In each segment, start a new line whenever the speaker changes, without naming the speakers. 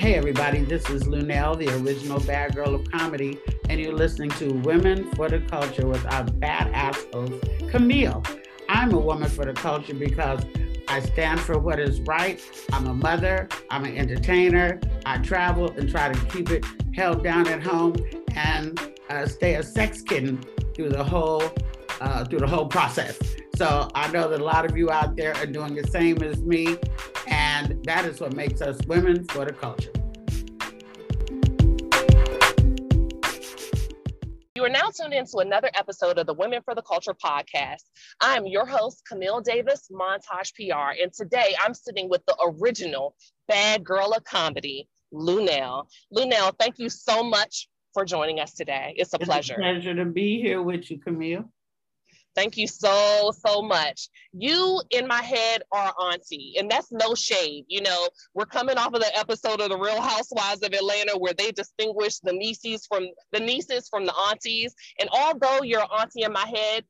Hey, everybody, this is Luenell, the original bad girl of comedy, and you're listening to Women for the Culture with our badass host, Camille. I'm a woman for the culture because I stand for what is right. I'm a mother, I'm an entertainer, I travel and try to keep it held down at home and uh, stay a sex kitten through the whole uh, through the whole process. So I know that a lot of you out there are doing the same as me, and that is what makes us women for the culture.
You are now tuned into another episode of the Women for the Culture podcast. I am your host, Camille Davis, Montage PR, and today I'm sitting with the original bad girl of comedy, Luenell. Luenell, thank you so much for joining us today. It's a
it's
pleasure.
A pleasure to be here with you, Camille.
Thank you so, so much. You in my head are auntie, and that's no shade. You know, we're coming off of the episode of the Real Housewives of Atlanta where they distinguish the nieces from the nieces from the aunties. And although you're auntie in my head,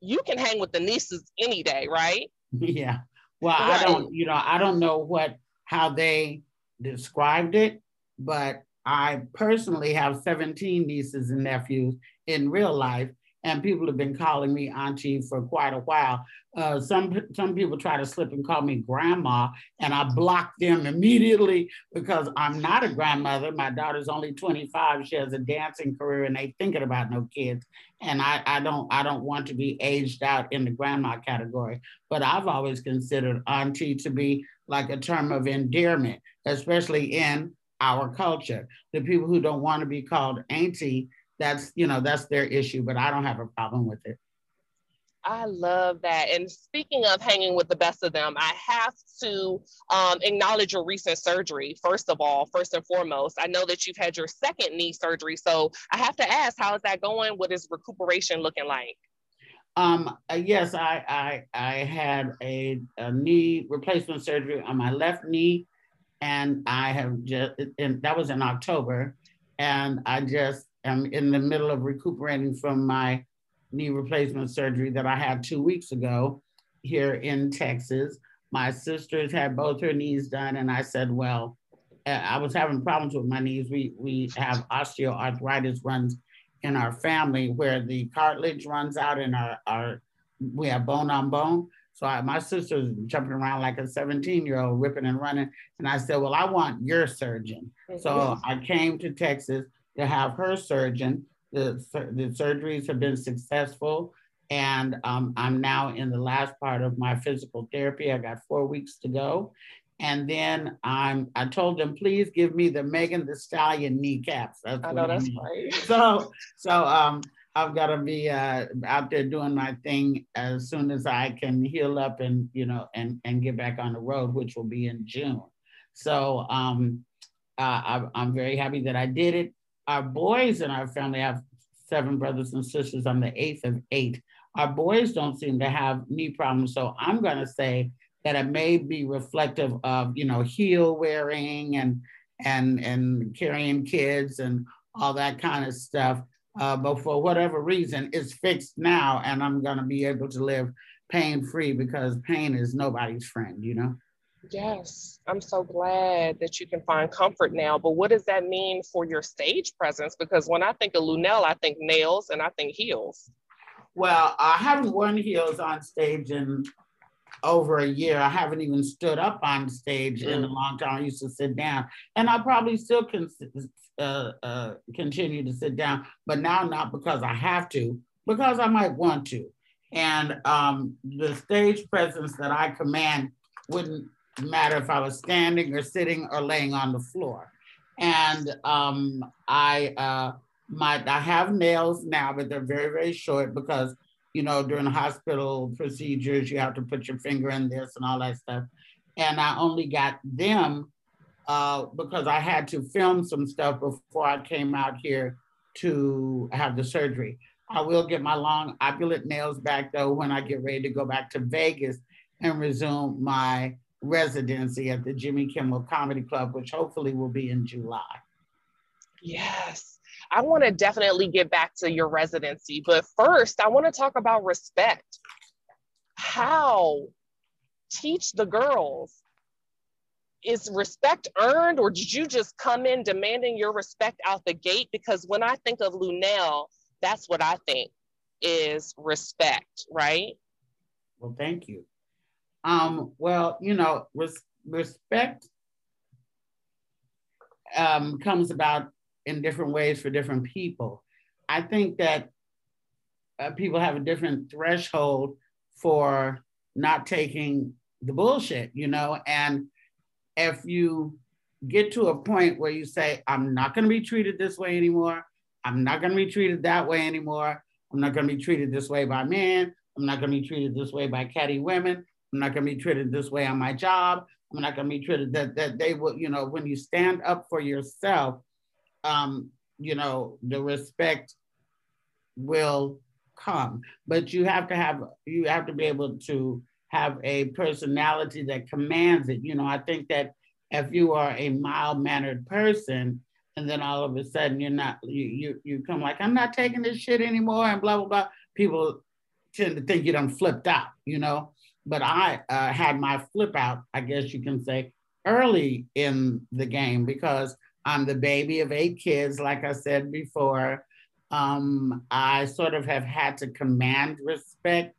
you can hang with the nieces any day, right?
Yeah. Well, right. I don't, you know, I don't know what how they described it, but I personally have 17 nieces and nephews in real life and people have been calling me auntie for quite a while. Uh, some some people try to slip and call me grandma, and I block them immediately because I'm not a grandmother. My daughter's only 25; she has a dancing career, and they thinking about no kids. And I, I don't I don't want to be aged out in the grandma category. But I've always considered auntie to be like a term of endearment, especially in our culture. The people who don't want to be called auntie that's you know that's their issue but i don't have a problem with it
I love that. And speaking of hanging with the best of them, I have to um, acknowledge your recent surgery. First of all, first and foremost, I know that you've had your second knee surgery. So I have to ask, how is that going? What is recuperation looking like?
Um, uh, yes, I, I, I had a, a knee replacement surgery on my left knee, and I have just, and that was in October, and I just am in the middle of recuperating from my knee replacement surgery that I had two weeks ago here in Texas. My sisters had both her knees done, and I said, Well, uh, I was having problems with my knees. We, we have osteoarthritis runs in our family where the cartilage runs out and our, our we have bone on bone. So I, my sister's jumping around like a 17 year old, ripping and running. And I said, Well, I want your surgeon. So I came to Texas to have her surgeon. The, the surgeries have been successful. And um, I'm now in the last part of my physical therapy. I got four weeks to go. And then I'm, I told them, please give me the Megan Thee Stallion kneecaps.
That's I know that's right.
So, so um, I've got to be uh, out there doing my thing as soon as I can heal up and you know and and get back on the road, which will be in June. So um, uh, I, I'm very happy that I did it our boys in our family have seven brothers and sisters. I'm the eighth of eight. Our boys don't seem to have knee problems. So I'm going to say that it may be reflective of, you know, heel wearing and and and carrying kids and all that kind of stuff. Uh, but for whatever reason, it's fixed now, and I'm going to be able to live pain free because pain is nobody's friend, you know.
Yes, I'm so glad that you can find comfort now. But what does that mean for your stage presence? Because when I think of Luenell, I think nails and I think heels.
Well, I haven't worn heels on stage in over a year. I haven't even stood up on stage mm. in a mm. long time. I used to sit down, and I probably still can uh, uh, continue to sit down, but now not because I have to, because I might want to. And um, the stage presence that I command wouldn't matter if I was standing or sitting or laying on the floor. And um, I uh, my I have nails now, but they're very very short because you know during hospital procedures you have to put your finger in this and all that stuff. And I only got them uh, because I had to film some stuff before I came out here to have the surgery. I will get my long opulent nails back though when I get ready to go back to Vegas and resume my residency at the Jimmy Kimmel Comedy Club, which hopefully will be in July.
Yes. I want to definitely get back to your residency, but first, I want to talk about respect. How teach the girls is respect earned or did you just come in demanding your respect out the gate? Because when I think of Luenell, that's what I think is respect, right?
Well, thank you. Um, well, you know, res- respect um, comes about in different ways for different people. I think that uh, people have a different threshold for not taking the bullshit, you know, and if you get to a point where you say, I'm not going to be treated this way anymore, I'm not going to be treated that way anymore, I'm not going to be treated this way by men, I'm not going to be treated this way by catty women, I'm not going to be treated this way on my job, I'm not going to be treated that, that they will, you know, when you stand up for yourself, um, you know, the respect will come, but you have to have, you have to be able to have a personality that commands it. You know, I think that if you are a mild mannered person, and then all of a sudden you're not, you, you, you come like, I'm not taking this shit anymore, and blah, blah, blah. People tend to think you done flipped out, you know? But I uh, had my flip out, I guess you can say, early in the game because I'm the baby of eight kids, like I said before. Um, I sort of have had to command respect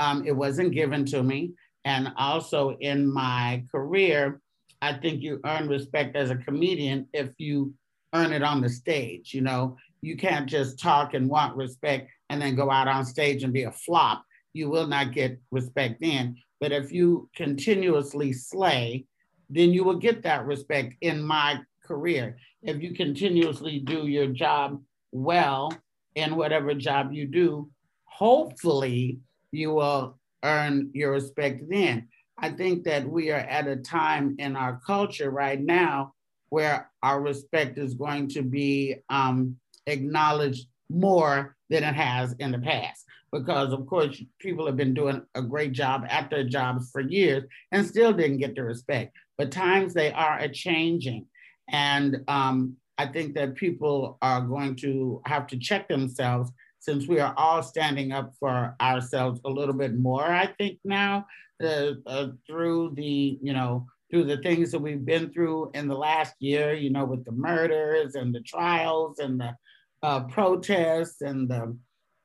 um, it wasn't given to me. And also in my career, I think you earn respect as a comedian if you earn it on the stage. You know, you can't just talk and want respect and then go out on stage and be a flop. You will not get respect then. But if you continuously slay, then you will get that respect in my career. If you continuously do your job well in whatever job you do, hopefully you will earn your respect then. I think that we are at a time in our culture right now where our respect is going to be um, acknowledged more than it has in the past. Because, of course, people have been doing a great job at their jobs for years and still didn't get the respect. But times they are a changing. And um, I think that people are going to have to check themselves since we are all standing up for ourselves a little bit more, I think now uh, uh, through the, you know, through the things that we've been through in the last year, you know, with the murders and the trials and the uh, protests and the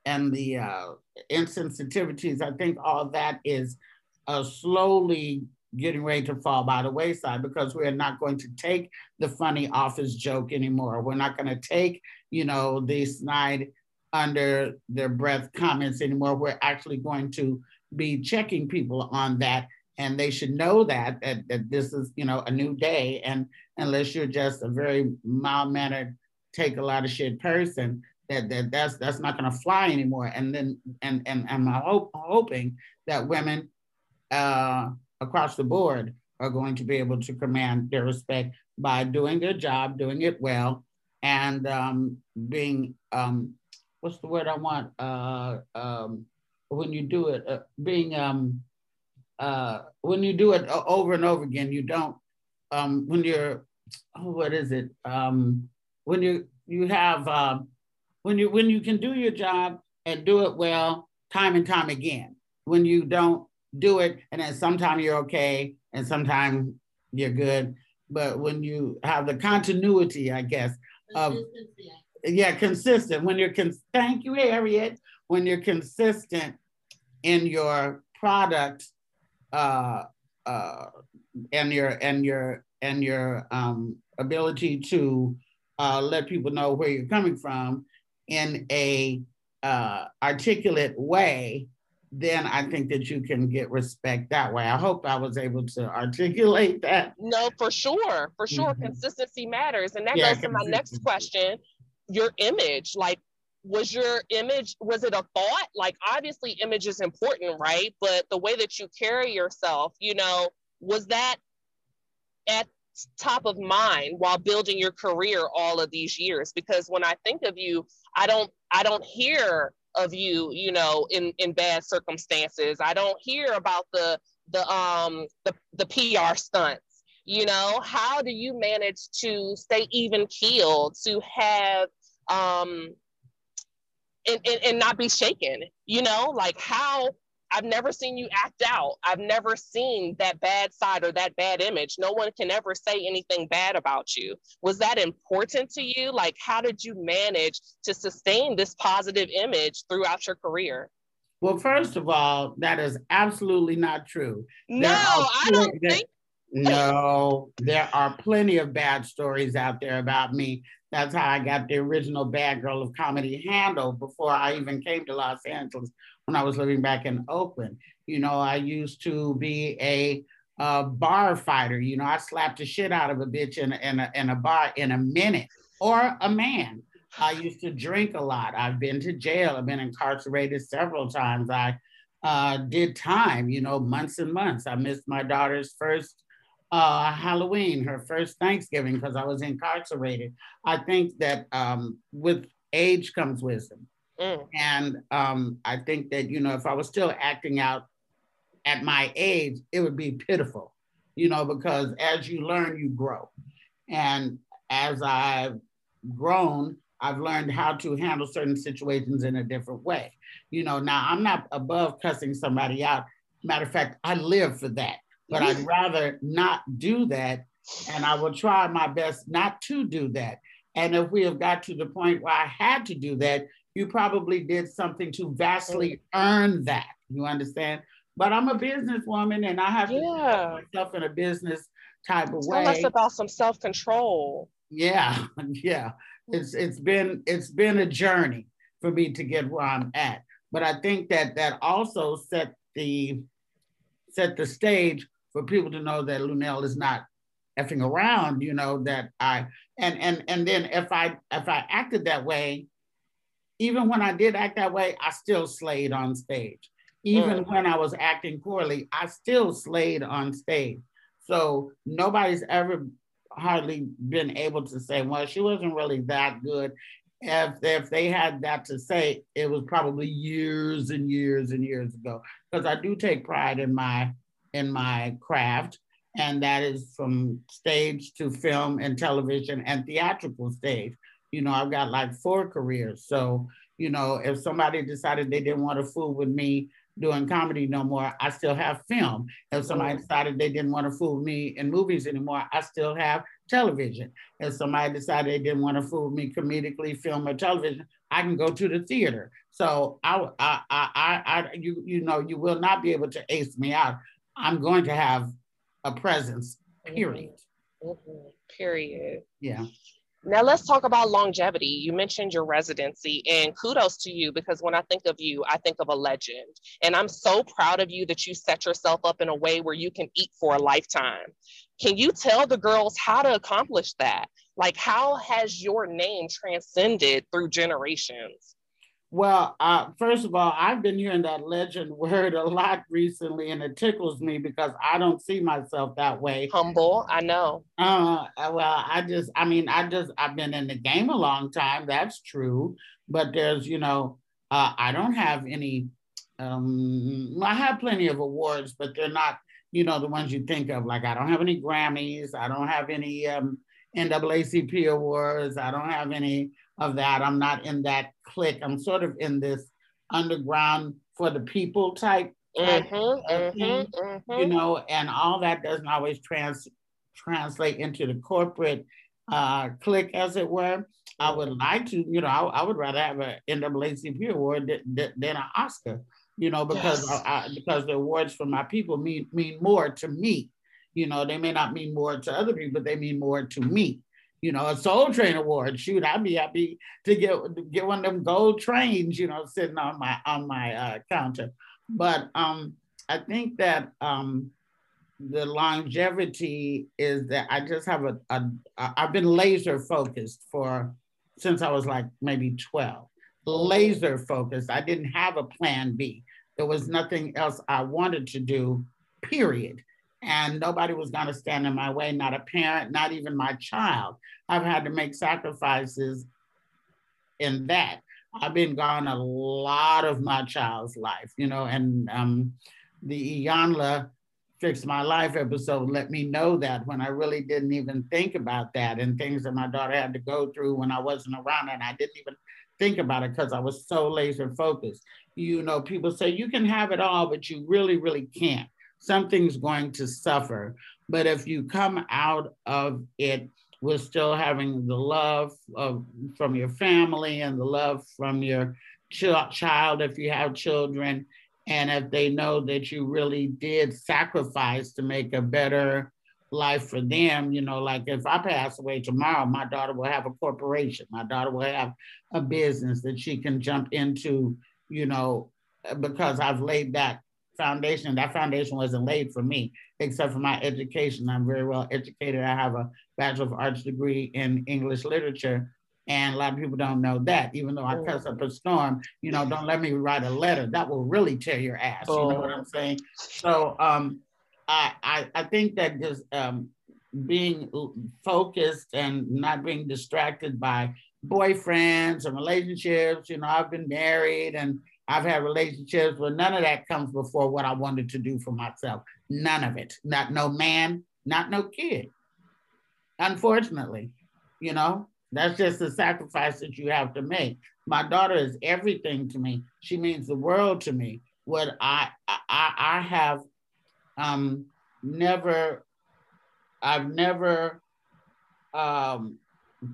and the uh, insensitivities. I think all that is uh, slowly getting ready to fall by the wayside because we are not going to take the funny office joke anymore. We're not going to take, you know, the snide under their breath comments anymore. We're actually going to be checking people on that. And they should know that, that, that this is, you know, a new day. And unless you're just a very mild mannered, take a lot of shit person, that, that that's that's not going to fly anymore. And then and and, and I'm hope, hoping that women uh, across the board are going to be able to command their respect by doing their job, doing it well, and um, being um, what's the word I want? Uh, um, when you do it, uh, being um, uh, when you do it over and over again, you don't. Um, when you're, oh, what is it? Um, when you you have uh, when you when you can do your job and do it well time and time again. When you don't do it, and then sometimes you're okay, and sometimes you're good. But when you have the continuity, I guess, of yeah, consistent. When you're con- thank you, Harriet. When you're consistent in your product, uh, uh, and your and your and your um, ability to uh, let people know where you're coming from in a uh, articulate way, then I think that you can get respect that way. I hope I was able to articulate that.
No, for sure, for sure, mm-hmm. consistency matters, and that yeah, goes to my next question your image like was your image was it a thought like obviously image is important right but the way that you carry yourself you know was that at top of mind while building your career all of these years. Because when i think of you i don't i don't hear of you you know in in bad circumstances. I don't hear about the the um the, the pr stunts. You know how do you manage to stay even keeled to have um and, and, and not be shaken? You know like how I've never seen you act out. I've never seen that bad side or that bad image. No one can ever say anything bad about you. Was that important to you? Like, how did you manage to sustain this positive image throughout your career?
Well, first of all, that is absolutely not true.
No, I don't think.
No, there are plenty of bad stories out there about me. That's how I got the original bad girl of comedy handle before I even came to Los Angeles when I was living back in Oakland. You know, I used to be a, a bar fighter. You know, I slapped the shit out of a bitch in, in, a, in a bar in a minute or a man. I used to drink a lot. I've been to jail. I've been incarcerated several times. I uh, did time, you know, months and months. I missed my daughter's first uh, Halloween, her first Thanksgiving, because I was incarcerated. I think that um, with age comes wisdom. Mm. And um, I think that, you know, if I was still acting out at my age, it would be pitiful, you know, because as you learn, you grow. And as I've grown, I've learned how to handle certain situations in a different way. You know, now I'm not above cussing somebody out. Matter of fact, I live for that, but I'd rather not do that. And I will try my best not to do that. And if we have got to the point where I had to do that, you probably did something to vastly mm. earn that. You understand? But I'm a businesswoman and I have to yeah. myself in a business type of
Tell way. Tell us about some self-control.
Yeah, yeah. It's it's been it's been a journey for me to get where I'm at. But I think that that also set the set the stage for people to know that Luenell is not effing around, you know, that I and and and then if I if I acted that way, even when I did act that way, I still slayed on stage. Even mm. when I was acting poorly, I still slayed on stage. So nobody's ever hardly been able to say, well, she wasn't really that good. If, if they had that to say, it was probably years and years and years ago. Because I do take pride in my in my craft, and that is from stage to film and television and theatrical stage. You know, I've got like four careers. So, you know, if somebody decided they didn't want to fool with me doing comedy no more, I still have film. If somebody decided they didn't want to fool me in movies anymore, I still have television. If somebody decided they didn't want to fool me comedically, film or television, I can go to the theater. So I, I, I, I, you, you know, you will not be able to ace me out. I'm going to have a presence. Period.
Mm-hmm. Mm-hmm. Period.
Yeah.
Now let's talk about longevity. You mentioned your residency and kudos to you because when I think of you, I think of a legend. And I'm so proud of you that you set yourself up in a way where you can eat for a lifetime. Can you tell the girls how to accomplish that? Like how has your name transcended through generations?
Well, uh, first of all, I've been hearing that legend word a lot recently, and it tickles me because I don't see myself that way.
Humble, I know.
Uh, well, I just, I mean, I just, I've been in the game a long time. That's true, but there's, you know, uh, I don't have any. Um, I have plenty of awards, but they're not, you know, the ones you think of. Like I don't have any Grammys. I don't have any um, NAACP awards. I don't have any of that. I'm not in that clique. I'm sort of in this underground for the people type, mm-hmm, mm-hmm, mm-hmm. you know, and all that doesn't always trans translate into the corporate uh, clique, as it were. I would like to, you know, I, I would rather have an NAACP award than, than an Oscar, you know, because yes. I, because the awards for my people mean mean more to me. You know, they may not mean more to other people, but they mean more to me you know, a Soul Train award. Shoot, I'd be happy to get get one of them gold trains, you know, sitting on my on my uh, counter. But um, I think that um, the longevity is that I just have a, a I've been laser focused for since I was like maybe 12. Laser focused. I didn't have a plan B. There was nothing else I wanted to do, period and nobody was going to stand in my way, not a parent, not even my child. I've had to make sacrifices in that. I've been gone a lot of my child's life, you know, and um, the Iyanla Fix My Life episode let me know that when I really didn't even think about that and things that my daughter had to go through when I wasn't around and I didn't even think about it because I was so laser focused. You know, people say you can have it all, but you really, really can't. Something's going to suffer. But if you come out of it with still having the love of, from your family and the love from your ch- child, if you have children, and if they know that you really did sacrifice to make a better life for them, you know, like if I pass away tomorrow, my daughter will have a corporation, my daughter will have a business that she can jump into, you know, because I've laid that foundation. That foundation wasn't laid for me, except for my education. I'm very well educated. I have a Bachelor of Arts degree in English literature. And a lot of people don't know that, even though I cuss up a storm, you know, don't let me write a letter. That will really tear your ass. You know what I'm saying? So um, I, I, I think that just um, being focused and not being distracted by boyfriends and relationships, you know, I've been married and I've had relationships, but none of that comes before what I wanted to do for myself. None of it. Not no man, not no kid. Unfortunately, you know, that's just the sacrifice that you have to make. My daughter is everything to me. She means the world to me. What I I, I have um, never, I've never um,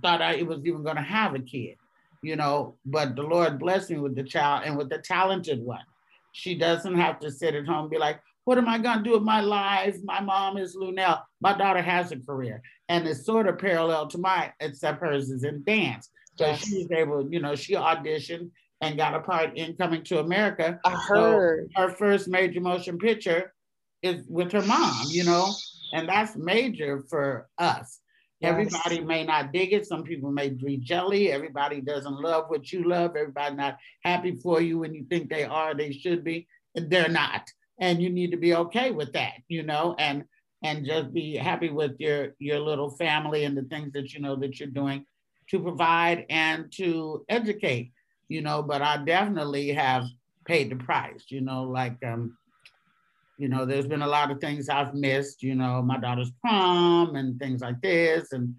thought I was even going to have a kid you know, but the Lord blessed me with the child and with the talented one. She doesn't have to sit at home and be like, what am I going to do with my life? My mom is Luenell. My daughter has a career and it's sort of parallel to mine, except hers is in dance. So yes. she was able, you know, she auditioned and got a part in Coming to America.
I heard.
So her first major motion picture is with her mom, you know, and that's major for us. Yes. Everybody may not dig it. Some people may be jelly. Everybody doesn't love what you love. Everybody not happy for you when you think they are, they should be. They're not. And you need to be okay with that, you know, and and just be happy with your your little family and the things that you know that you're doing to provide and to educate, you know, but I definitely have paid the price, you know, like um you know, there's been a lot of things I've missed, you know, my daughter's prom and things like this. And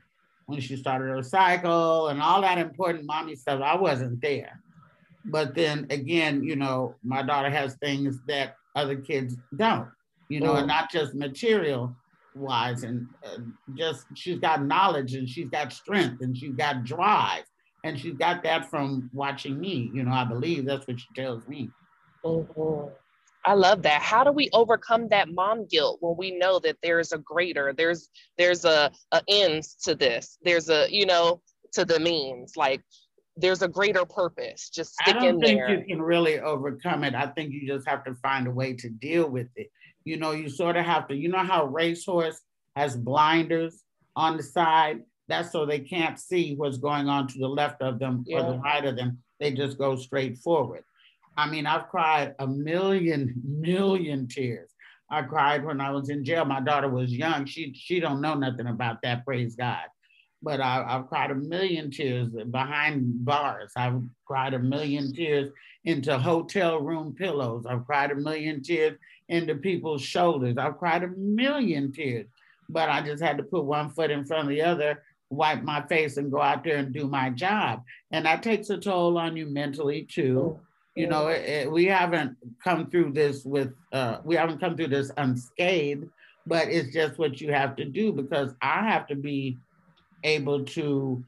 when she started her cycle and all that important mommy stuff, I wasn't there. But then again, you know, my daughter has things that other kids don't, you know, and not just material wise and uh, just she's got knowledge and she's got strength and she's got drive and she's got that from watching me you know i believe that's what she tells me
mm-hmm. I love that. How do we overcome that mom guilt when we know that there's a greater, there's there's a, a ends to this, there's a you know to the means like there's a greater purpose. Just stick
I don't
in
think
there.
you can really overcome it. I think you just have to find a way to deal with it. You know, you sort of have to. You know how racehorse has blinders on the side. That's so they can't see what's going on to the left of them yeah. or the right of them. They just go straight forward. I mean, I've cried a million, million tears. I cried when I was in jail. My daughter was young. She she don't know nothing about that. Praise God. But I, I've cried a million tears behind bars. I've cried a million tears into hotel room pillows. I've cried a million tears into people's shoulders. I've cried a million tears. But I just had to put one foot in front of the other, wipe my face, and go out there and do my job. And that takes a toll on you mentally too oh. You know it, it, we haven't come through this with uh, we haven't come through this unscathed but it's just what you have to do because i have to be able to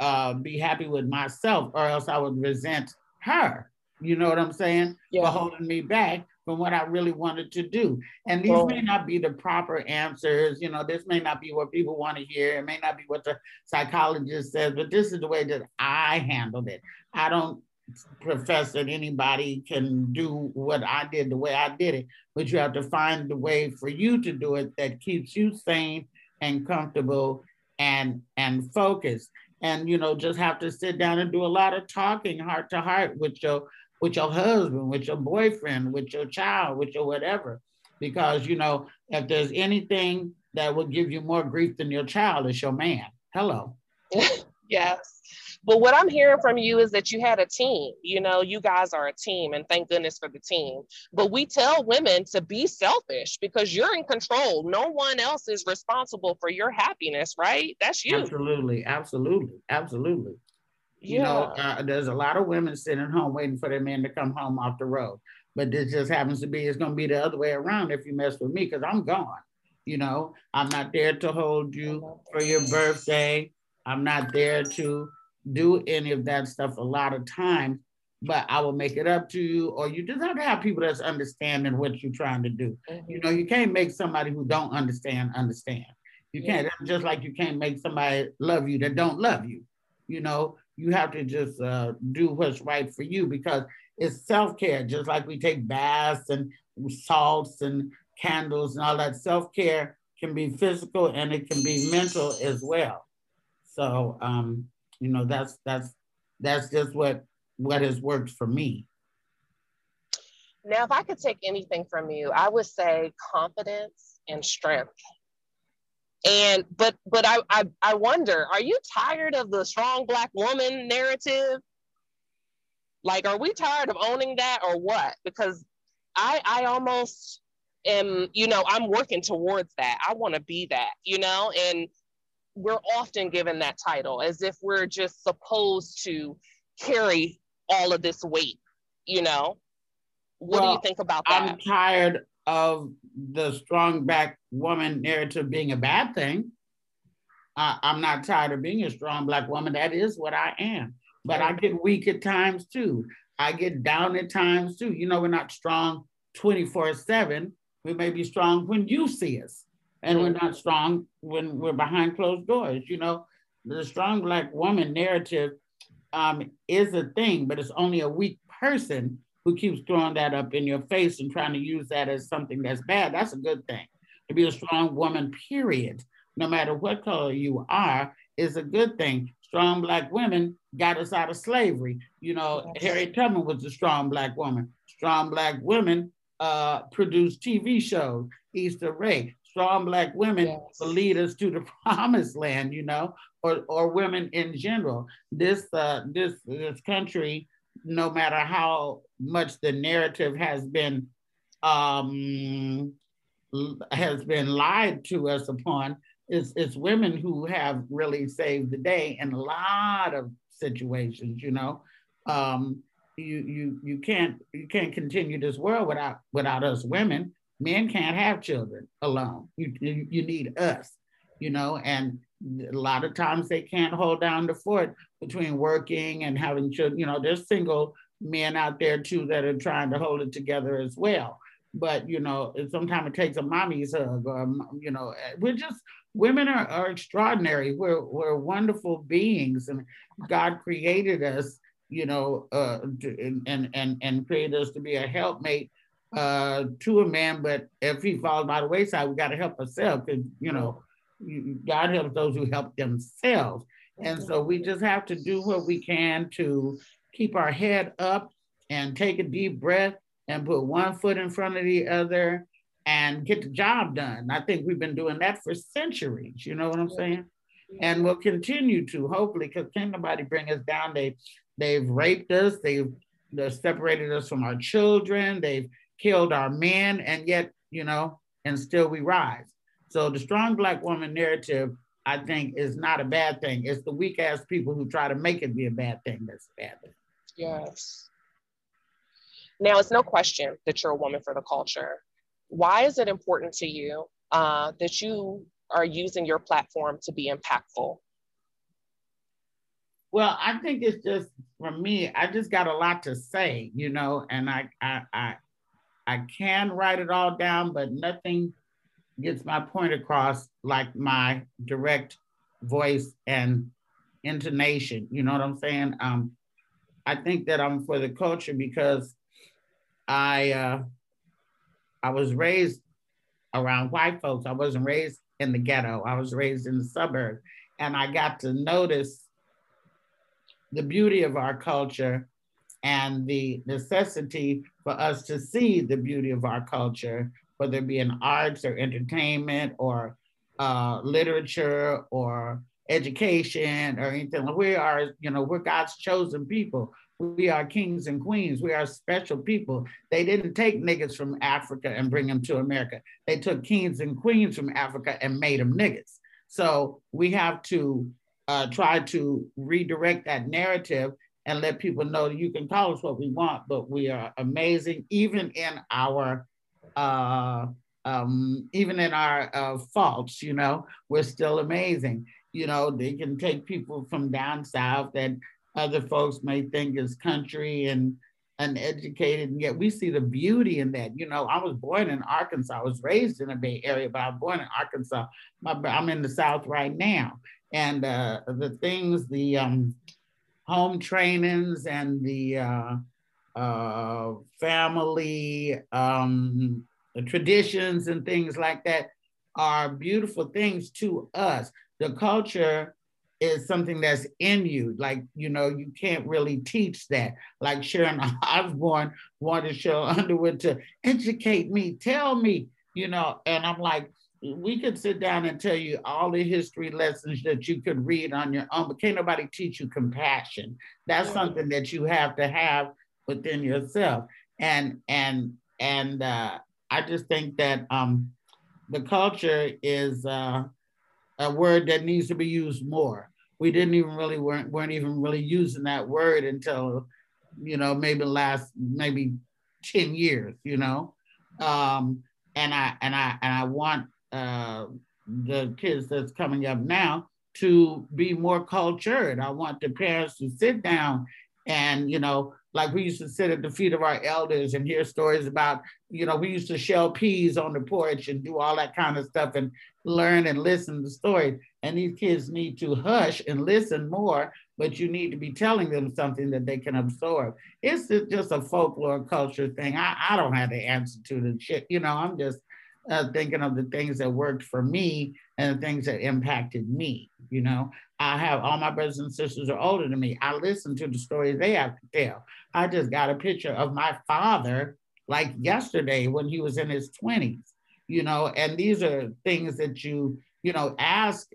uh, be happy with myself or else i would resent her. You know what i'm saying? Yeah. for holding me back from what i really wanted to do. And these may not be the proper answers. You know this may not be what people want to hear. It may not be what the psychologist says but this is the way that i handled it. I don't profess that anybody can do what I did the way I did it, but you have to find the way for you to do it that keeps you sane and comfortable and and focused. And you know, just have to sit down and do a lot of talking heart to heart with your with your husband, with your boyfriend, with your child, with your whatever. Because you know, if there's anything that will give you more grief than your child, it's your man. Hello.
yes. But what I'm hearing from you is that you had a team. You know, you guys are a team, and thank goodness for the team. But we tell women to be selfish because you're in control. No one else is responsible for your happiness, right? That's you.
Absolutely, absolutely, absolutely. You know, uh, there's a lot of women sitting home waiting for their men to come home off the road. But this just happens to be, it's going to be the other way around if you mess with me because I'm gone. You know, I'm not there to hold you for your birthday. I'm not there to do any of that stuff a lot of times, but I will make it up to you. Or you just have to have people that's understanding what you're trying to do. Mm-hmm. You know, you can't make somebody who don't understand understand. You can't, yeah. just like you can't make somebody love you that don't love you. You know, you have to just uh, do what's right for you because it's self-care, just like we take baths and salts and candles and all that. Self-care can be physical and it can be mental as well. So um, you know, that's that's that's just what what has worked for me.
Now, if I could take anything from you, I would say confidence and strength. And but but I I, I wonder, are you tired of the strong black woman narrative? Like, are we tired of owning that or what? Because I I almost am, you know, I'm working towards that. I want to be that, you know, and we're often given that title as if we're just supposed to carry all of this weight, you know? What well, do you think about that?
I'm tired of the strong black woman narrative being a bad thing. Uh, I'm not tired of being a strong black woman. That is what I am. But I get weak at times too. I get down at times too. You know, we're not strong 24 7. We may be strong when you see us and we're not strong when we're behind closed doors. You know, the strong black woman narrative um, is a thing, but it's only a weak person who keeps throwing that up in your face and trying to use that as something that's bad. That's a good thing. To be a strong woman, period, no matter what color you are, is a good thing. Strong black women got us out of slavery. You know, yes. Harriet Tubman was a strong black woman. Strong black women uh, produced TV shows. Issa Rae, strong black women yes. will lead us to the promised land, you know, or, or women in general. This uh, this this country, no matter how much the narrative has been um, has been lied to us upon, it's, it's women who have really saved the day in a lot of situations, you know. Um, you you you can't you can't continue this world without without us women men can't have children alone. You, you, need us, you know, and a lot of times they can't hold down the fort between working and having children. You know, there's single men out there too that are trying to hold it together as well. But you know, sometimes it takes a mommy's hug, or you know, we're just women are, are extraordinary. We're we're wonderful beings, and God created us, you know, uh, and and and created us to be a helpmate uh, to a man, but if he falls by the wayside, we got to help ourselves because, you know, God helps those who help themselves. And so we just have to do what we can to keep our head up and take a deep breath and put one foot in front of the other and get the job done. I think we've been doing that for centuries. You know what I'm saying? And we'll continue to, hopefully, because can nobody bring us down. They, they've raped us. They've, they've separated us from our children. They've killed our men, and yet, you know, and still we rise. So the strong black woman narrative, I think, is not a bad thing. It's the weak ass people who try to make it be a bad thing that's a bad thing.
Yes. Now, it's no question that you're a woman for the culture. Why is it important to you uh, that you are using your platform to be impactful?
Well, I think it's just for me, I just got a lot to say, you know, and I I I, I can write it all down, but nothing gets my point across like my direct voice and intonation. You know what I'm saying? Um, I think that I'm for the culture because I uh, I was raised around white folks. I wasn't raised in the ghetto. I was raised in the suburb, and I got to notice the beauty of our culture and the necessity for us to see the beauty of our culture, whether it be in arts or entertainment or uh, literature or education or anything. We are, you know, we're God's chosen people. We are kings and queens. We are special people. They didn't take niggas from Africa and bring them to America. They took kings and queens from Africa and made them niggas. So we have to uh, try to redirect that narrative and let people know you can call us what we want, but we are amazing, even in our uh, um, even in our uh, faults. You know, we're still amazing. You know, they can take people from down south that other folks may think is country and uneducated, and yet we see the beauty in that. You know, I was born in Arkansas. I was raised in the Bay Area, but I was born in Arkansas. I'm in the South right now, and uh, the things, the um, home trainings and the uh, uh, family um, traditions and things like that are beautiful things to us. The culture is something that's in you. Like, you know, you can't really teach that. Like Sharon Osbourne wanted Sheryl Underwood to educate me, tell me, you know, and I'm like, we could sit down and tell you all the history lessons that you could read on your own, but can't nobody teach you compassion. That's something that you have to have within yourself. And and and uh, I just think that um, the culture is uh, a word that needs to be used more. We didn't even really weren't weren't even really using that word until you know maybe last maybe ten years. You know, um, and I and I and I want uh, the kids that's coming up now to be more cultured. I want the parents to sit down and, you know, like we used to sit at the feet of our elders and hear stories about, you know, we used to shell peas on the porch and do all that kind of stuff and learn and listen to stories. And these kids need to hush and listen more, but you need to be telling them something that they can absorb. It's just a folklore culture thing. I, I don't have the answer to the shit. You know, I'm just uh, thinking of the things that worked for me and the things that impacted me. You know, I have all my brothers and sisters are older than me. I listen to the stories they have to tell. I just got a picture of my father like yesterday when he was in his 20s, you know, and these are things that you, you know, ask,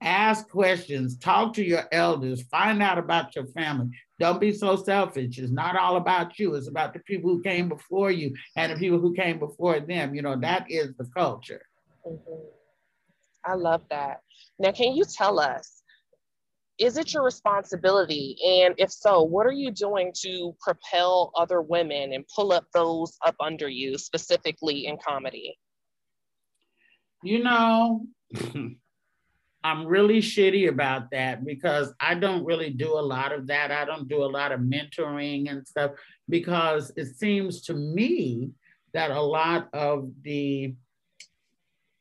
ask questions, talk to your elders, find out about your family. Don't be so selfish. It's not all about you. It's about the people who came before you and the people who came before them. You know, that is the culture.
Mm-hmm. I love that. Now, can you tell us, is it your responsibility? And if so, what are you doing to propel other women and pull up those up under you, specifically in comedy?
You know, I'm really shitty about that because I don't really do a lot of that. I don't do a lot of mentoring and stuff because it seems to me that a lot of the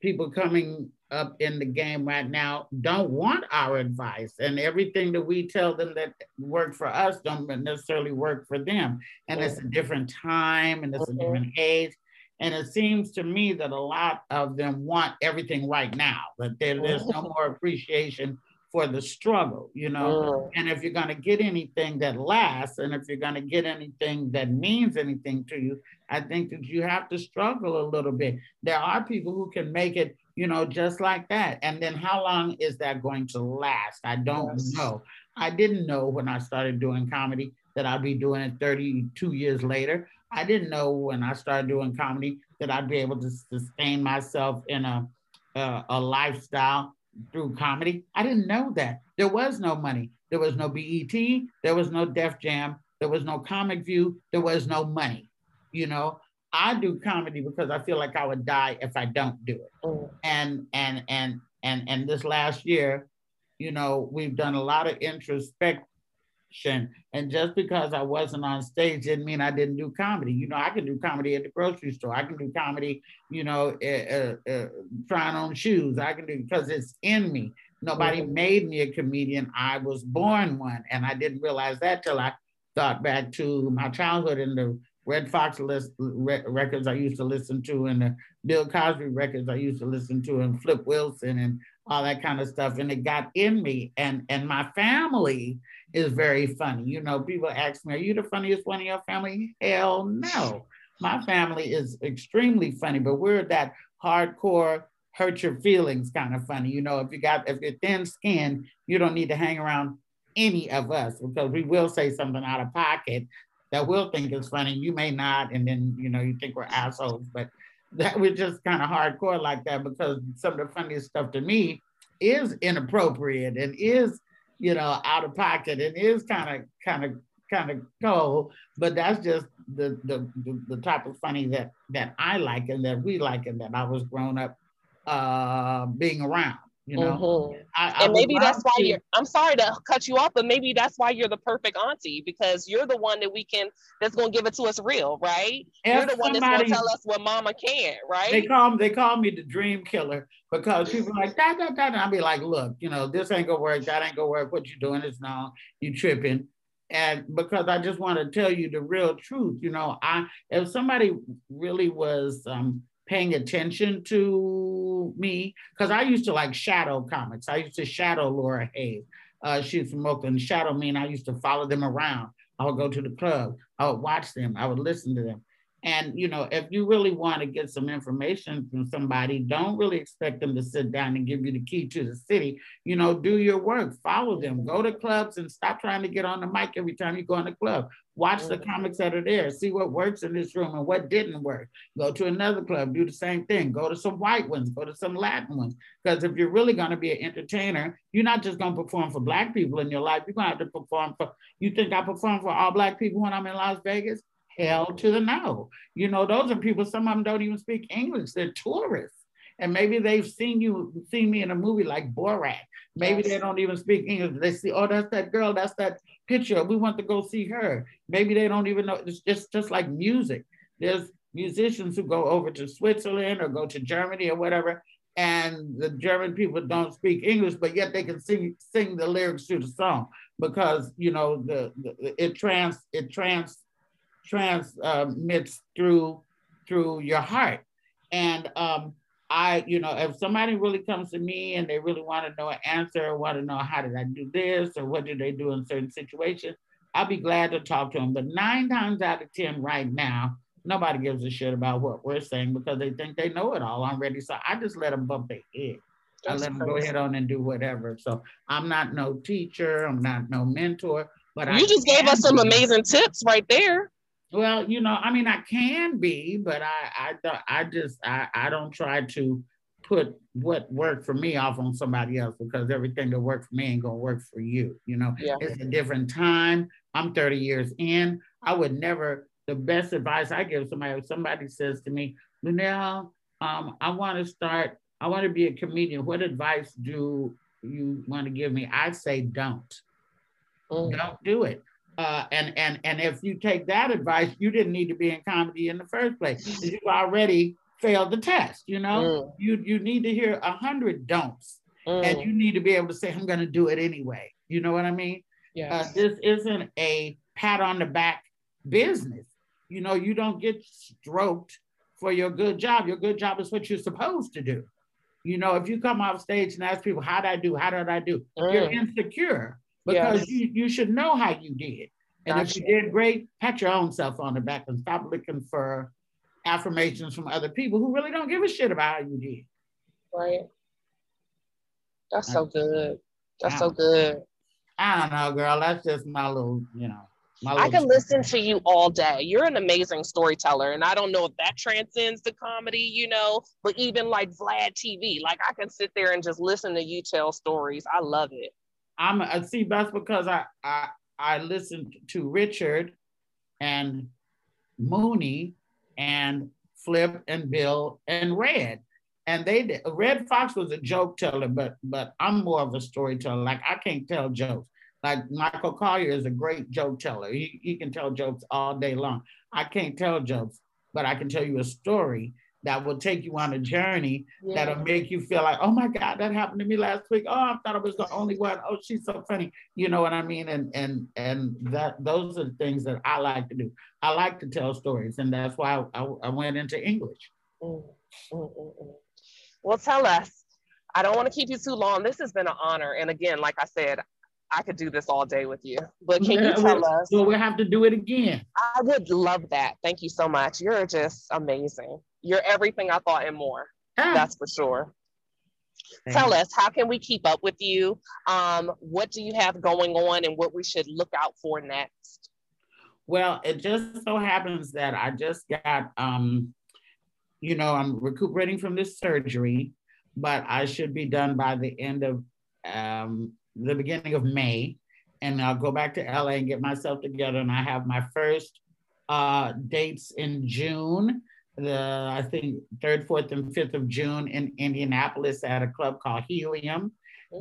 people coming up in the game right now don't want our advice and everything that we tell them that work for us don't necessarily work for them. And it's a different time and it's a mm-hmm. different age and it seems to me that a lot of them want everything right now, that there, there's no mm-hmm. more appreciation for the struggle, you know. Mm. And if you're going to get anything that lasts, and if you're going to get anything that means anything to you, I think that you have to struggle a little bit. There are people who can make it, you know, just like that. And then how long is that going to last? I don't yes. know. I didn't know when I started doing comedy that I'd be doing it 32 years later. I didn't know when I started doing comedy that I'd be able to sustain myself in a, a, a lifestyle through comedy. I didn't know that. There was no money. There was no BET. There was no Def Jam. There was no Comic View. There was no money. You know, I do comedy because I feel like I would die if I don't do it. Mm. And and and and and this last year, you know, we've done a lot of introspect and just because I wasn't on stage didn't mean I didn't do comedy. You know, I can do comedy at the grocery store. I can do comedy, you know, uh, uh, trying on shoes. I can do because it's in me. Nobody made me a comedian. I was born one. And I didn't realize that till I thought back to my childhood and the Redd Foxx list, re- records I used to listen to and the Bill Cosby records I used to listen to and Flip Wilson and all that kind of stuff. And it got in me. And, and my family is very funny. You know, people ask me, Are you the funniest one in your family? Hell no. My family is extremely funny, but we're that hardcore hurt your feelings kind of funny. You know, if you got if you're thin skinned, you don't need to hang around any of us because we will say something out of pocket that we'll think is funny. You may not, and then you know, you think we're assholes, but that we're just kind of hardcore like that because some of the funniest stuff to me is inappropriate and is you know, out of pocket. And it is kind of, kind of, kind of cold, but that's just the, the the the type of funny that that I like and that we like and that I was grown up uh, being around. You know, mm-hmm.
I, I and maybe that's why to, you're. I'm sorry to cut you off, but maybe that's why you're the perfect auntie because you're the one that we can. That's gonna give it to us real, right? You're the one that's gonna tell us what Mama can, right?
They call they call me the dream killer because people are like that that that. I'll be like, look, you know, this ain't gonna work. That ain't gonna work. What you doing is now you tripping and because I just want to tell you the real truth, you know, I if somebody really was um, paying attention to me, because I used to like shadow comics. I used to shadow Laura Hayes. Uh, she's from Oakland. Shadow mean I used to follow them around. I would go to the club. I would watch them. I would listen to them. And you know, if you really want to get some information from somebody, don't really expect them to sit down and give you the key to the city. You know, do your work, follow them, go to clubs and stop trying to get on the mic every time you go in the club. Watch the comics that are there, see what works in this room and what didn't work. Go to another club, do the same thing. Go to some white ones, go to some Latin ones. Because if you're really going to be an entertainer, you're not just going to perform for black people in your life. You're going to have to perform for. You think I perform for all black people when I'm in Las Vegas? hell to the no. You know, those are people, some of them don't even speak English, they're tourists. And maybe they've seen you, seen me in a movie like Borat. Maybe yes. they don't even speak English. They see, oh, that's that girl, that's that picture. We want to go see her. Maybe they don't even know. It's just, just like music. There's musicians who go over to Switzerland or go to Germany or whatever, and the German people don't speak English, but yet they can sing sing the lyrics to the song because you know the, the it trans it trans transmits through through your heart. And um, I, you know, if somebody really comes to me and they really want to know an answer, want to know how did I do this or what did they do in certain situations, I'll be glad to talk to them. But nine times out of 10 right now, nobody gives a shit about what we're saying because they think they know it all already. So I just let them bump their head. I let them go ahead on and do whatever. So I'm not no teacher, I'm not no mentor, but
you I just gave us some amazing tips right there.
Well, you know, I mean, I can be, but I, I, I just, I, I don't try to put what worked for me off on somebody else because everything that worked for me ain't gonna work for you. You know, yeah. it's a different time. I'm 30 years in. I would never. The best advice I give somebody, if somebody says to me, Luenell, um, I want to start. I want to be a comedian. What advice do you want to give me? I say don't. Mm. Don't do it uh, and and and if you take that advice, you didn't need to be in comedy in the first place. You already failed the test. You know, mm. you you need to hear a hundred don'ts, mm. and you need to be able to say, "I'm going to do it anyway." You know what I mean? Yeah. Uh, this isn't a pat on the back business. You know, you don't get stroked for your good job. Your good job is what you're supposed to do. You know, if you come off stage and ask people, "How did I do? How did I do?" Mm. You're insecure because yes. you, you should know how you did. And gotcha. if you did great, pat your own self on the back and stop looking for affirmations from other people who really don't give a shit about how you did.
Right. That's so good. That's so good.
I don't know, girl. That's just my little, you know.
I can listen to you all day. You're an amazing storyteller. And I don't know if that transcends to comedy, you know, but even like Vlad TV, like I can sit there and just listen to you tell stories. I love it.
I'm I see that's because I I I listened to Richard and Mooney and Flip and Bill and Redd. And they did. Redd Foxx was a joke teller, but but I'm more of a storyteller. Like I can't tell jokes. Like Michael Colyar is a great joke teller. He, he can tell jokes all day long. I can't tell jokes, but I can tell you a story that will take you on a journey yeah. that'll make you feel like, oh my God, that happened to me last week. Oh, I thought I was the only one. Oh, she's so funny. You know what I mean? And and and that those are the things that I like to do. I like to tell stories, and that's why I, I, I went into English. Mm,
mm, mm, mm. well, tell us. I don't want to keep you too long. This has been an honor. And again, like I said, I could do this all day with you. But can you tell us?
So we'll have to do it again.
I would love that. Thank you so much. You're just amazing you're everything I thought and more. Ah. That's for sure. Thanks. Tell us, how can we keep up with you? Um, what do you have going on and what we should look out for next?
Well, it just so happens that I just got, um, you know, I'm recuperating from this surgery, but I should be done by the end of um, the beginning of May, and I'll go back to LA and get myself together. And I have my first uh, dates in June. The I think third, fourth, and fifth of June in Indianapolis at a club called Helium.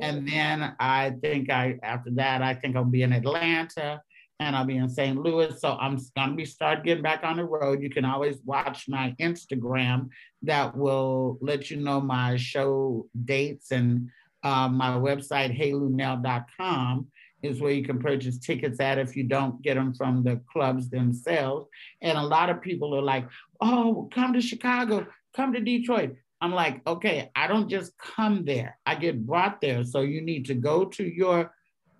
And then I think I after that I think I'll be in Atlanta and I'll be in St. Louis. So I'm gonna be start getting back on the road. You can always watch my Instagram that will let you know my show dates and uh, my website heyluenell.com is where you can purchase tickets at if you don't get them from the clubs themselves. And a lot of people are like, oh, come to Chicago, come to Detroit. I'm like, okay, I don't just come there. I get brought there. So you need to go to your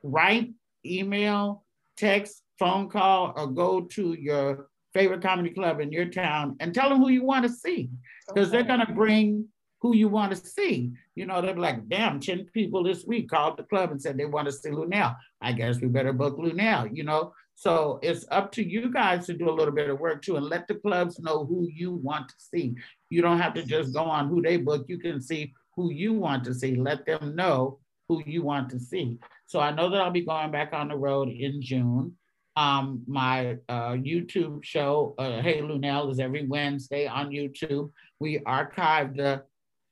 right email, text, phone call, or go to your favorite comedy club in your town and tell them who you want to see. Because okay. they're gonna bring who you want to see. You know, they're like, damn, 10 people this week called the club and said they want to see Luenell. I guess we better book Luenell, you know. So it's up to you guys to do a little bit of work too and let the clubs know who you want to see. You don't have to just go on who they book. You can see who you want to see. Let them know who you want to see. So I know that I'll be going back on the road in June. Um, my uh, YouTube show, uh, Hey Luenell, is every Wednesday on YouTube. We archive the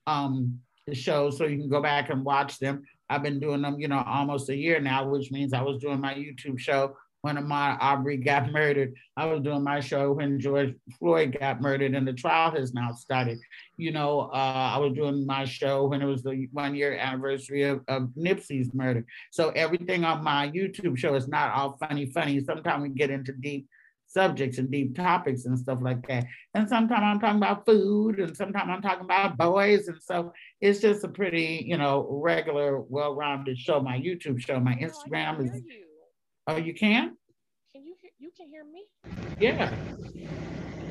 um, the shows so you can go back and watch them. I've been doing them, you know, almost a year now, which means I was doing my YouTube show when Ahmaud Arbery got murdered. I was doing my show when George Floyd got murdered and the trial has now started. You know, uh, I was doing my show when it was the one year anniversary of, of Nipsey's murder. So everything on my YouTube show is not all funny, funny. Sometimes we get into deep subjects and deep topics and stuff like that. And sometimes I'm talking about food and sometimes I'm talking about boys. And so it's just a pretty, you know, regular, well-rounded show. My YouTube show, my oh, Instagram is you. Oh, you can?
Can you hear? You can hear me?
Yeah.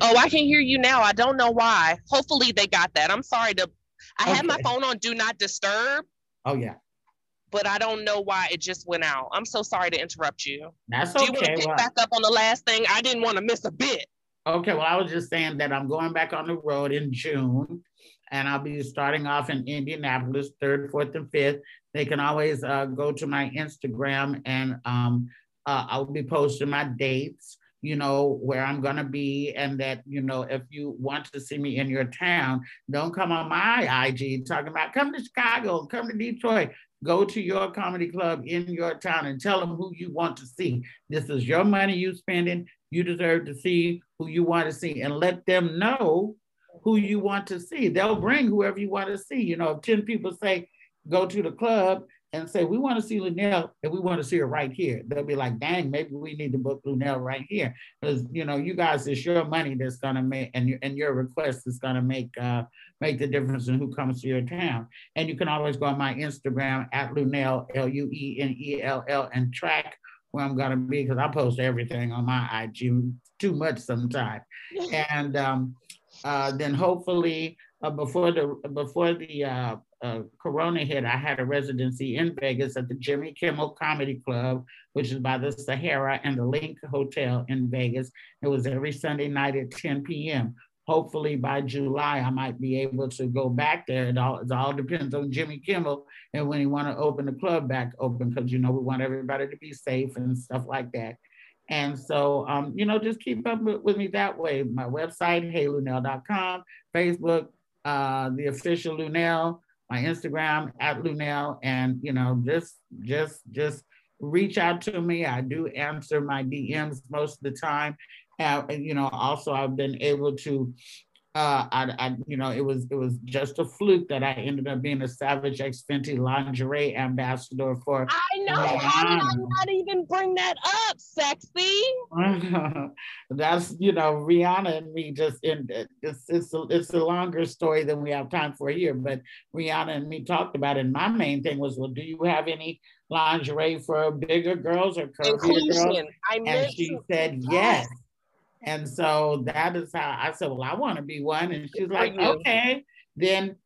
Oh, I can hear you now. I don't know why. Hopefully they got that. I'm sorry to. I okay. had my phone on do not disturb.
Oh yeah.
But I don't know why it just went out. I'm so sorry to interrupt you.
That's okay.
Do you want to pick well, back up on the last thing? I didn't want to miss a bit.
Okay, well, I was just saying that I'm going back on the road in June, and I'll be starting off in Indianapolis, third, fourth, and fifth. They can always uh, go to my Instagram and um, uh, I'll be posting my dates, you know, where I'm going to be. And that, you know, if you want to see me in your town, don't come on my IG talking about come to Chicago, come to Detroit. Go to your comedy club in your town and tell them who you want to see. This is your money you're spending. You deserve to see who you want to see and let them know who you want to see. They'll bring whoever you want to see. You know, if 10 people say, go to the club and say, we want to see Luenell and we want to see her right here. They'll be like, dang, maybe we need to book Luenell right here. Because, you know, you guys, it's your money that's going to make, and your, and your request is going to make, uh, make the difference in who comes to your town. And you can always go on my Instagram at Luenell, L-U-E-N-E-L-L, and track where I'm going to be because I post everything on my IG too much sometimes. and um, uh, then hopefully uh, before the before the uh, uh, Corona hit, I had a residency in Vegas at the Jimmy Kimmel Comedy Club, which is by the Sahara and the LINQ Hotel in Vegas. It was every Sunday night at 10 p.m. Hopefully by July, I might be able to go back there. It all, it all depends on Jimmy Kimmel and when he want to open the club back open, because you know we want everybody to be safe and stuff like that. And so, um, you know, just keep up with me that way. My website, heyluenell.com, Facebook, uh, the official Luenell, my Instagram at Luenell, and you know, just just just reach out to me. I do answer my DMs most of the time. and you know, also I've been able to uh, I, I, you know, it was it was just a fluke that I ended up being a Savage X Fenty lingerie ambassador for.
I know. How did I not even bring that up, sexy?
That's you know, Rihanna and me just in it's it's a, it's a longer story than we have time for here. But Rihanna and me talked about it. And my main thing was, well, do you have any lingerie for bigger girls or curvier girls? I and she said yes. And so that is how I said, Well, I want to be one. And she's like, Okay. Then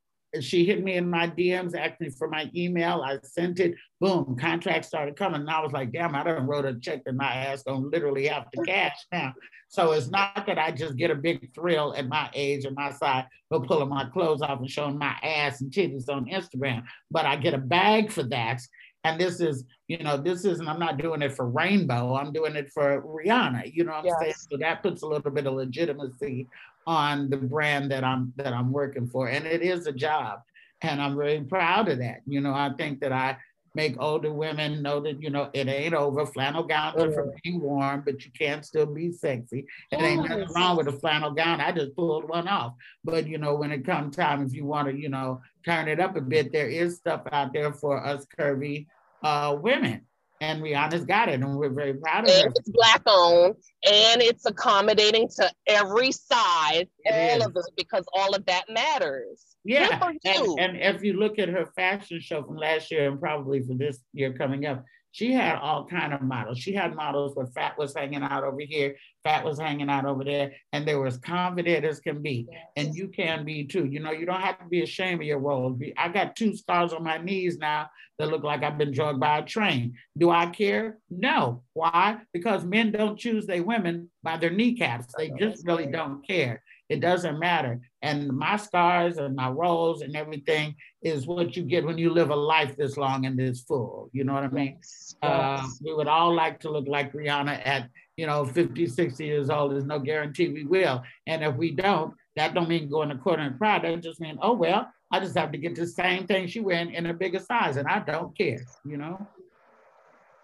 she hit me in my DMs, asked me for my email. I sent it. Boom, contracts started coming. And I was like, damn, I done wrote a check that my ass don't literally have to cash now. So it's not that I just get a big thrill at my age and my size for pulling my clothes off and showing my ass and titties on Instagram, but I get a bag for that And this is, you know, this isn't, I'm not doing it for Rainbow, I'm doing it for Rihanna. You know what I'm yes. saying? So that puts a little bit of legitimacy on the brand that I'm that I'm working for. And it is a job. And I'm really proud of that. You know, I think that I make older women know that you know it ain't over. Flannel gowns are for being warm, but you can still be sexy. It ain't nothing wrong with a flannel gown. I just pulled one off. But you know, when it comes time, if you want to, you know, turn it up a bit, there is stuff out there for us curvy uh, women. And Rihanna's got it, and we're very proud of
and
her.
It's black owned, and it's accommodating to every size, it all is. of it, because all of that matters.
Yeah, and, and if you look at her fashion show from last year and probably for this year coming up, she had all kind of models. She had models where fat was hanging out over here, fat was hanging out over there, and they were as confident as can be. And you can be too. You know, you don't have to be ashamed of your roles. I got two scars on my knees now that look like I've been drugged by a train. Do I care? No. Why? Because men don't choose their women by their kneecaps. They just really don't care. It doesn't matter. And my scars and my roles and everything is what you get when you live a life this long and this full. You know what I mean? Yes. Uh, we would all like to look like Rihanna at, you know, 50, 60 years old. There's no guarantee we will. And if we don't, that don't mean going to court and cry. That just mean, oh, well, I just have to get the same thing she wearing in a bigger size and I don't care, you know?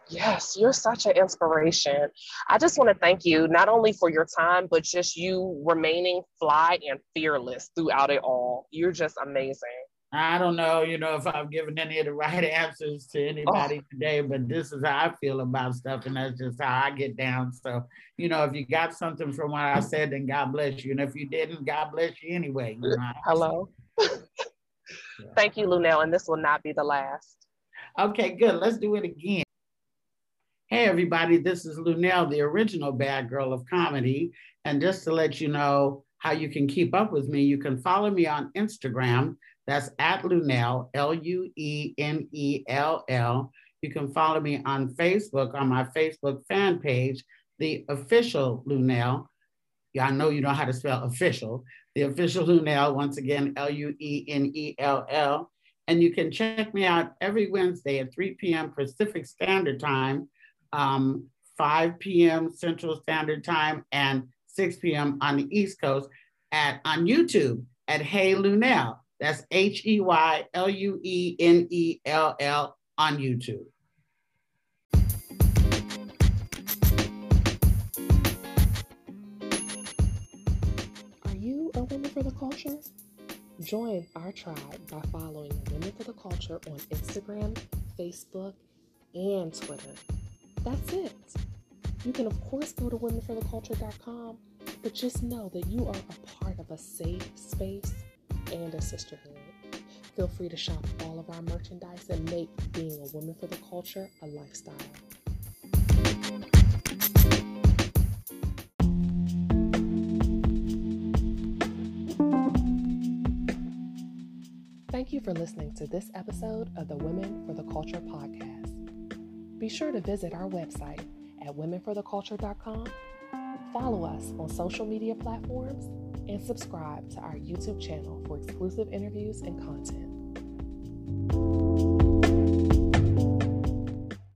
Yes, you're such an inspiration. I just want to thank you not only for your time, but just you remaining fly and fearless throughout it all. You're just amazing.
I don't know, you know, if I've given any of the right answers to oh. anybody oh. today, but this is how I feel about stuff, and that's just how I get down. So, you know, if you got something from what I said, then God bless you, and if you didn't, God bless you anyway. You uh, know?
Hello. Thank you, Luenell, and this will not be the last.
Okay, good. Let's do it again. Hey, everybody, this is Luenell, the original bad girl of comedy. And just to let you know how you can keep up with me, you can follow me on Instagram. That's at Luenell, L U E N E L L. You can follow me on Facebook on my Facebook fan page, The Official Luenell. Yeah, I know you know how to spell official. The Official Luenell, once again, L U E N E L L. And you can check me out every Wednesday at 3 p.m. Pacific Standard Time um, 5 p.m. Central Standard Time and 6 p.m. on the East Coast at on YouTube at Hey Luenell. That's H E Y L U E N E L L on YouTube.
Are you a woman for the culture? Join our tribe by following Women for the Culture on Instagram, Facebook, and Twitter. That's it. You can, of course, go to womenfortheculture.com, but just know that you are a part of a safe space and a sisterhood. Feel free to shop all of our merchandise and make being a woman for the culture a lifestyle. Thank you for listening to this episode of the Women for the Culture podcast. Be sure to visit our website at womenfortheculture.com, follow us on social media platforms, and subscribe to our YouTube channel for exclusive interviews and content.